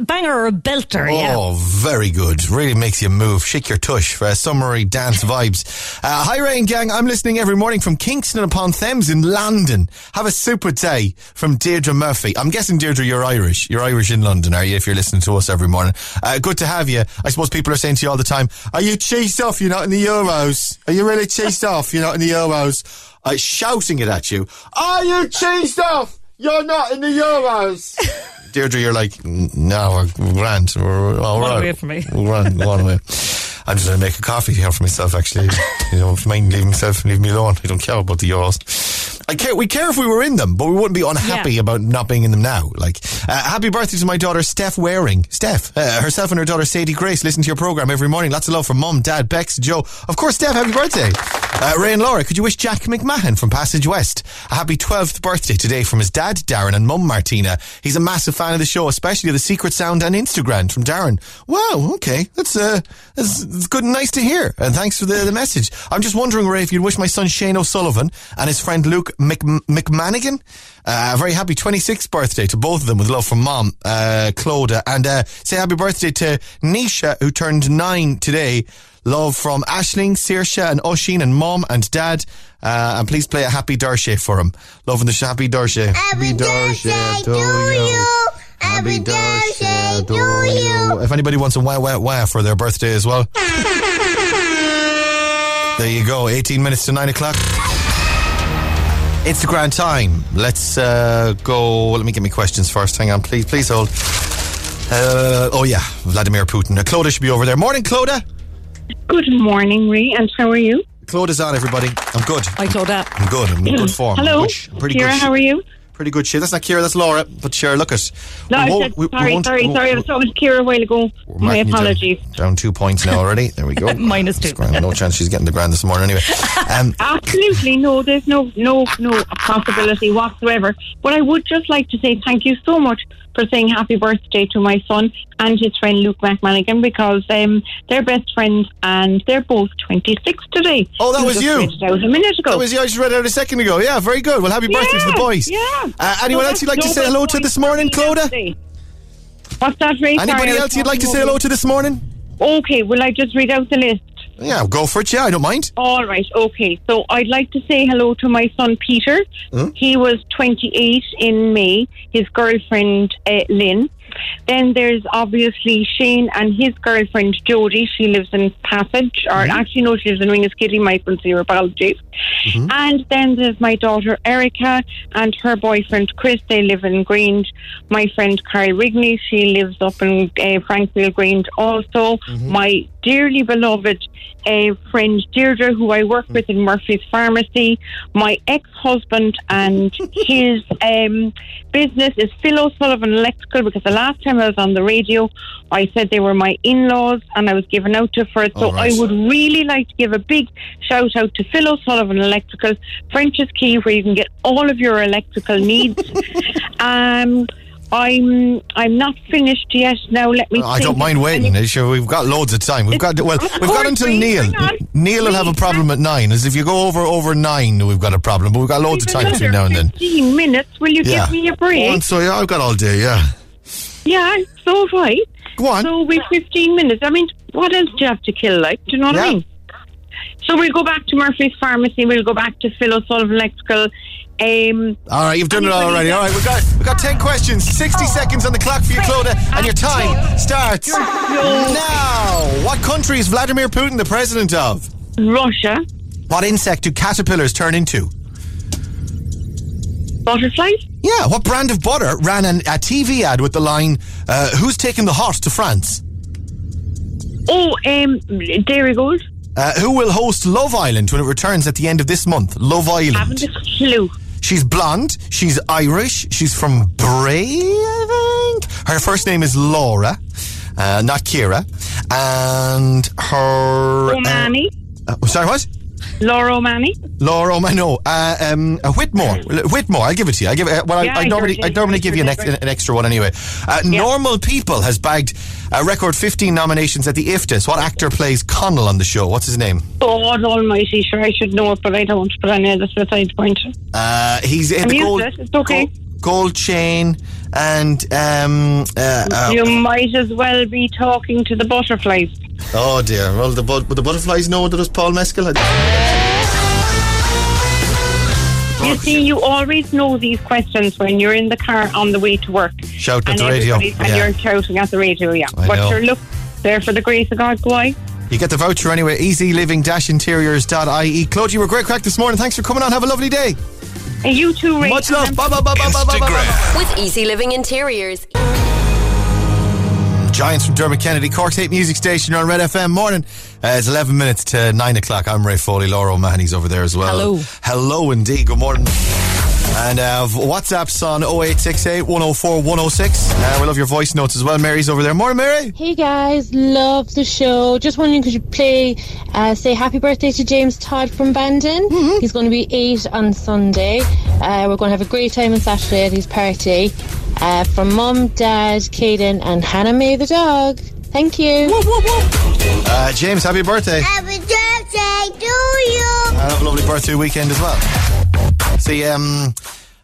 Banger or a belter, yeah. Oh, very good. Really makes you move. Shake your tush for a summery dance vibes. Uh, hi, Rain Gang. I'm listening every morning from Kingston upon Thames in London. Have a super day from Deirdre Murphy. I'm guessing, Deirdre, you're Irish. You're Irish in London, are you, if you're listening to us every morning? Uh, good to have you. I suppose people are saying to you all the time, are you cheesed off you're not in the Euros? Are you really cheesed off you're not in the Euros? Uh, shouting it at you. Are you cheesed off you're not in the Euros? Deirdre, you're like, no, we're grand. We're all Go right. away from me. We're grand. Go on away. I'm just going to make a coffee here for myself, actually. you know, if you mind leaving myself, leave me alone. I don't care about the Euros. I care, we care if we were in them, but we wouldn't be unhappy Yeah. about not being in them now. Like, uh, happy birthday to my daughter, Steph Waring. Steph, uh, herself and her daughter, Sadie Grace, listen to your program every morning. Lots of love from mum, dad, Bex, Joe. Of course, Steph, happy birthday. Uh, Ray and Laura, could you wish Jack McMahon from Passage West a happy 12th birthday today from his dad, Darren, and mum, Martina? He's a massive fan of the show, especially of the Secret Sound and Instagram from Darren. Wow, okay. That's, uh, that's, that's good and nice to hear. And thanks for the, the message. I'm just wondering, Ray, if you'd wish my son Shane O'Sullivan and his friend Luke Mc, McManigan uh, very happy 26th birthday to both of them with love from mom, uh, Clodagh. And uh, say happy birthday to Nisha, who turned nine today. Love from Ashling, Saoirse, and Oshin, and mom and dad. Uh, and please play a happy Darshay for him. Love in the sh- happy Darshay. Happy Darshay to you. Happy Darshay to you. If anybody wants a wah wah wah for their birthday as well. There you go. 18 minutes to 9 o'clock. It's the grand time. Let's uh, go. Let me get me questions first. Hang on, please. Please hold. Uh, oh, yeah. Vladimir Putin. Uh, Clodagh should be over there. Morning, Clodagh. Good morning, Ray, and how are you? Clodagh's on, everybody. I'm good. Hi, Clodagh. I'm good. I'm in good form. Hello, I'm I'm pretty Kira, good. how are you? Pretty good shit. That's not Kira, that's Laura. But sure, look at. No, we said, we- we sorry, won't- sorry, we- sorry. I was talking to Kira a while ago. My you down- apologies. Down, two points now already. There we go. Minus two. No chance she's getting the grand this morning anyway. Um, Absolutely no, there's no no no possibility whatsoever. But I would just like to say thank you so much for saying happy birthday to my son and his friend Luke McManigan because um, they're best friends and they're both 26 today. Oh, that was just you. read it out a minute ago. That was you. I just read out a second ago. Yeah, very good. Well, happy birthday to the boys. yeah. Uh, anyone else you'd like to say hello to this morning, Clodagh? What's that, Ray? Anybody was else you'd like to say hello to this morning? Okay, will I just read out the list? Yeah, go for it. Yeah, I don't mind. All right, okay. So I'd like to say hello to my son Peter. Hmm? He was 28 in May. His girlfriend uh, Lynn. Then there's obviously Shane and his girlfriend Jodie. She lives in Passage, or actually no, she lives in Ringaskiddy. My sincere apologies. And then there's my daughter Erica and her boyfriend Chris. They live in Grange. My friend Carrie Rigney. She lives up in uh, Frankfield Grange. Also, my dearly beloved uh, friend Deirdre, who I work with in Murphy's Pharmacy. My ex-husband and his um, business is Phil O'Sullivan Electrical because the last time I was on the radio, I said they were my in-laws, and I was given out to for it. So right. I would really like to give a big shout out to Phil O'Sullivan Electrical, French's Quay, where you can get all of your electrical needs. um, I'm I'm not finished yet. Now let me. I don't mind waiting. Sure, we've got loads of time. We've got well, we've got until Neil. Neil will have a problem at nine. As if you go over over nine, we've got a problem. But we've got loads of time between now and then. 15 minutes. Will you Yeah. give me a break? on, so yeah, I've got all day. Yeah. Yeah, so right. Go on. So we 15 minutes. I mean, what else do you have to kill, like? Do you know what I mean? So we'll go back to Murphy's Pharmacy. We'll go back to Phil O'Sullivan Electrical. Um, All right, you've done it all already. All right, we've got we've got ten questions, sixty seconds on the clock for you, Clodagh, and your time starts now. What country is Vladimir Putin the president of? Russia. What insect do caterpillars turn into? Butterflies? Yeah. What brand of butter ran an, a TV ad with the line, uh, "Who's taking the horse to France"? Oh, um, Dairygold. Uh, who will host Love Island when it returns at the end of this month? Love Island. I Haven't a clue. She's blonde. She's Irish. She's from Bray, I think. Her first name is Laura, uh, not Kira. And her. Uh, uh, sorry, what? Laura O'Mahony. Laura, oh, no, uh, um, uh, Whitmore. Whitmore, I'll give it to you. I give it. Well, Yeah, I, I I normally, I normally give you an, ex- an extra one anyway. Uh, Normal People has bagged a record 15 nominations at the IFTAs. What actor plays Connell on the show? What's his name? God almighty, sure, I should know it, but I don't. But I know that's beside the point. Uh, he's in the gold, it. It's okay. gold, gold chain and um, uh, uh, you might as well be talking to the butterflies. Oh dear. Well, the bu- the butterflies know that it was Paul Mescal. You see, you always know these questions when you're in the car on the way to work. Shout at and the radio. And Yeah. you're shouting at the radio, yeah. I but know. sure, look, there for the grace of God, go on. You get the voucher anyway. EasyLiving-interiors.ie. Claude, you were a great crack this morning. Thanks for coming on. Have a lovely day. And you too, Ray. Much love. Bye bye bye bye bye bye bye. bye. With Easy Living Interiors. Giants from Dermot Kennedy, Cork's 8 music station on Red FM morning. Uh, it's 11 minutes to 9 o'clock. I'm Ray Foley. Laura O'Mahony's over there as well. Hello. Hello indeed. Good morning. And uh, WhatsApp's on 0868 104 106. Uh, we love your voice notes as well. Mary's over there. Morning, Mary. Hey guys, love the show. Just wondering, could you play, uh, say happy birthday to James Todd from Bandon? He's going to be eight on Sunday. Uh, we're going to have a great time on Saturday at his party. Uh, from Mum, Dad, Caden, and Hannah May the dog. Thank you. Uh, James, happy birthday. Happy birthday to you. And have a lovely birthday weekend as well. See, um,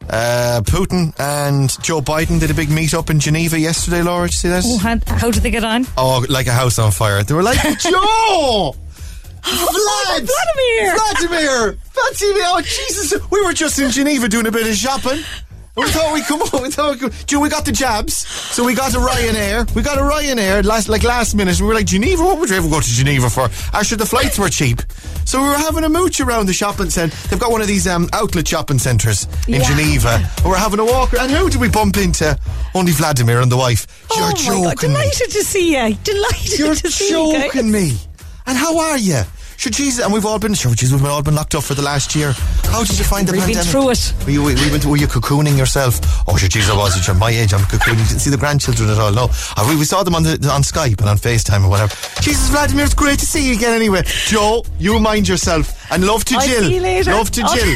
uh, Putin and Joe Biden did a big meet up in Geneva yesterday, Laura. Did you see this? Oh, how, how did they get on? Oh, like a house on fire. They were like, Joe! Vlad! Vladimir! Vladimir! Vladimir! Oh, Jesus! We were just in Geneva doing a bit of shopping. We thought we'd come up, we thought Joe, we got the jabs, so we got a Ryanair. We got a Ryanair last, like last minute. We were like, Geneva, what would we ever go to Geneva for? Actually, the flights were cheap. So we were having a mooch around the shopping centre. They've got one of these um, outlet shopping centres in Yeah. Geneva. And we're having a walk. And who did we bump into? Only Vladimir and the wife. You're oh my joking God, me. delighted to see you. Delighted You're to see you. guys. joking me. And how are you? Sure, Jesus, and we've all been, sure, Jesus, we've all been locked up for the last year. How did you find the We've been through it. Were you, were, you, were you cocooning yourself? Oh, sure, Jesus, I was. Sure, my age, I'm cocooning. You didn't see the grandchildren at all, no. Uh, we, we saw them on, the, on Skype and on FaceTime or whatever. Jesus, Vladimir, it's great to see you again anyway. Joe, you mind yourself. And love to I'll Jill. see you later. Love to Oh. Jill.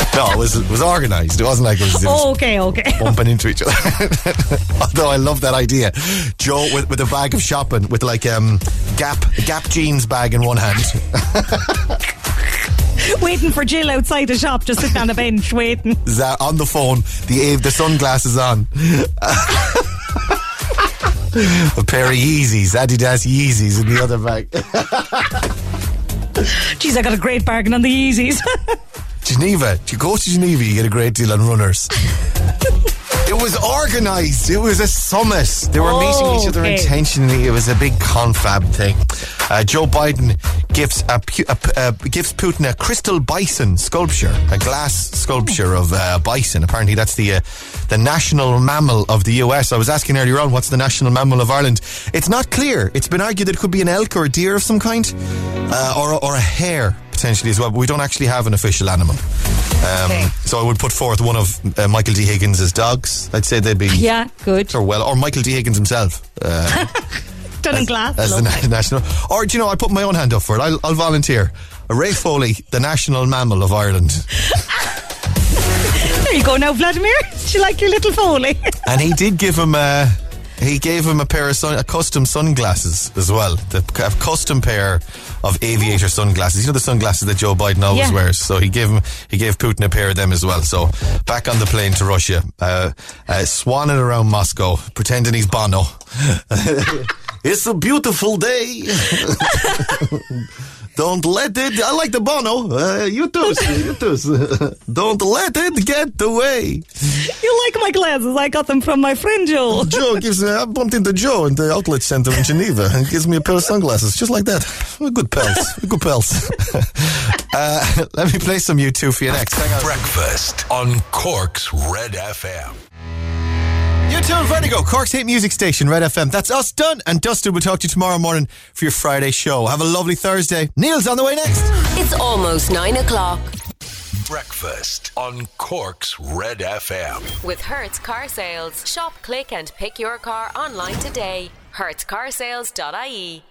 no, it was, it was organised. It wasn't like it was, it was Oh, okay, okay. bumping into each other. Although I love that idea. Joe with, with a bag of shopping with like um Gap Gap jeans bag in one hand. waiting for Jill outside the shop, just sitting on a bench waiting. Za- on the phone, the the sunglasses on. a pair of Yeezys, Adidas Yeezys in the other bag. Jeez, I got a great bargain on the Yeezys. Geneva. You go to Geneva, you get a great deal on runners. It was organised. It was a summit. They were meeting each other Okay. intentionally. It was a big confab thing. Uh, Joe Biden gives a, a p- uh, gives Putin a crystal bison sculpture, a glass sculpture of uh, bison. Apparently, that's the uh, the national mammal of the US. I was asking earlier on, what's the national mammal of Ireland? It's not clear. It's been argued that it could be an elk or a deer of some kind, uh, or or a hare potentially as well. But we don't actually have an official animal. Um, Okay. So I would put forth one of uh, Michael D. Higgins' dogs. I'd say they'd be Yeah, good. or well, or Michael D. Higgins himself. Uh, Done in glass. as the na- national. Or do you know? I put my own hand up for it. I'll, I'll volunteer. Ray Foley, the national mammal of Ireland, There you go now, Vladimir. Do you like your little Foley? and he did give him a. He gave him a pair of sun, a custom sunglasses as well. The a custom pair of aviator sunglasses. You know the sunglasses that Joe Biden always Yeah. wears. So he gave him he gave Putin a pair of them as well. So back on the plane to Russia, uh, uh, swanning around Moscow, pretending he's Bono. it's a beautiful day. Don't let it. I like the Bono. Uh, you too. You too. Don't let it get away. You like my glasses? I got them from my friend Joe. Joe gives me. I bumped into Joe in the outlet center in Geneva and gives me a pair of sunglasses just like that. We're good pals. We're good pals. uh, let me play some U2 for you next. Breakfast on Cork's Red FM. U2 Vertigo, Cork's hit music station, Red FM. That's us done. And Dustin will talk to you tomorrow morning for your Friday show. Have a lovely Thursday. Neil's on the way next. It's almost nine o'clock. Breakfast on Cork's Red FM. With Hertz Car Sales. Shop, click, and pick your car online today. HertzCarsales.ie.